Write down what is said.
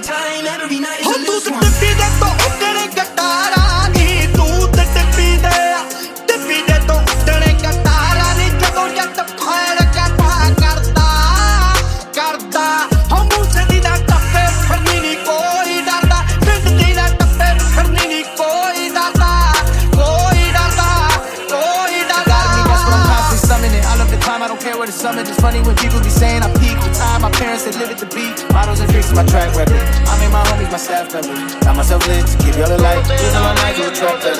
time, every night. It's funny when people be saying I'm peak. Time, my parents they live at the beat, Models and freaks, my track record. I made my homies, my staff members. Got myself lit to give y'all alight. Losing my night, attract.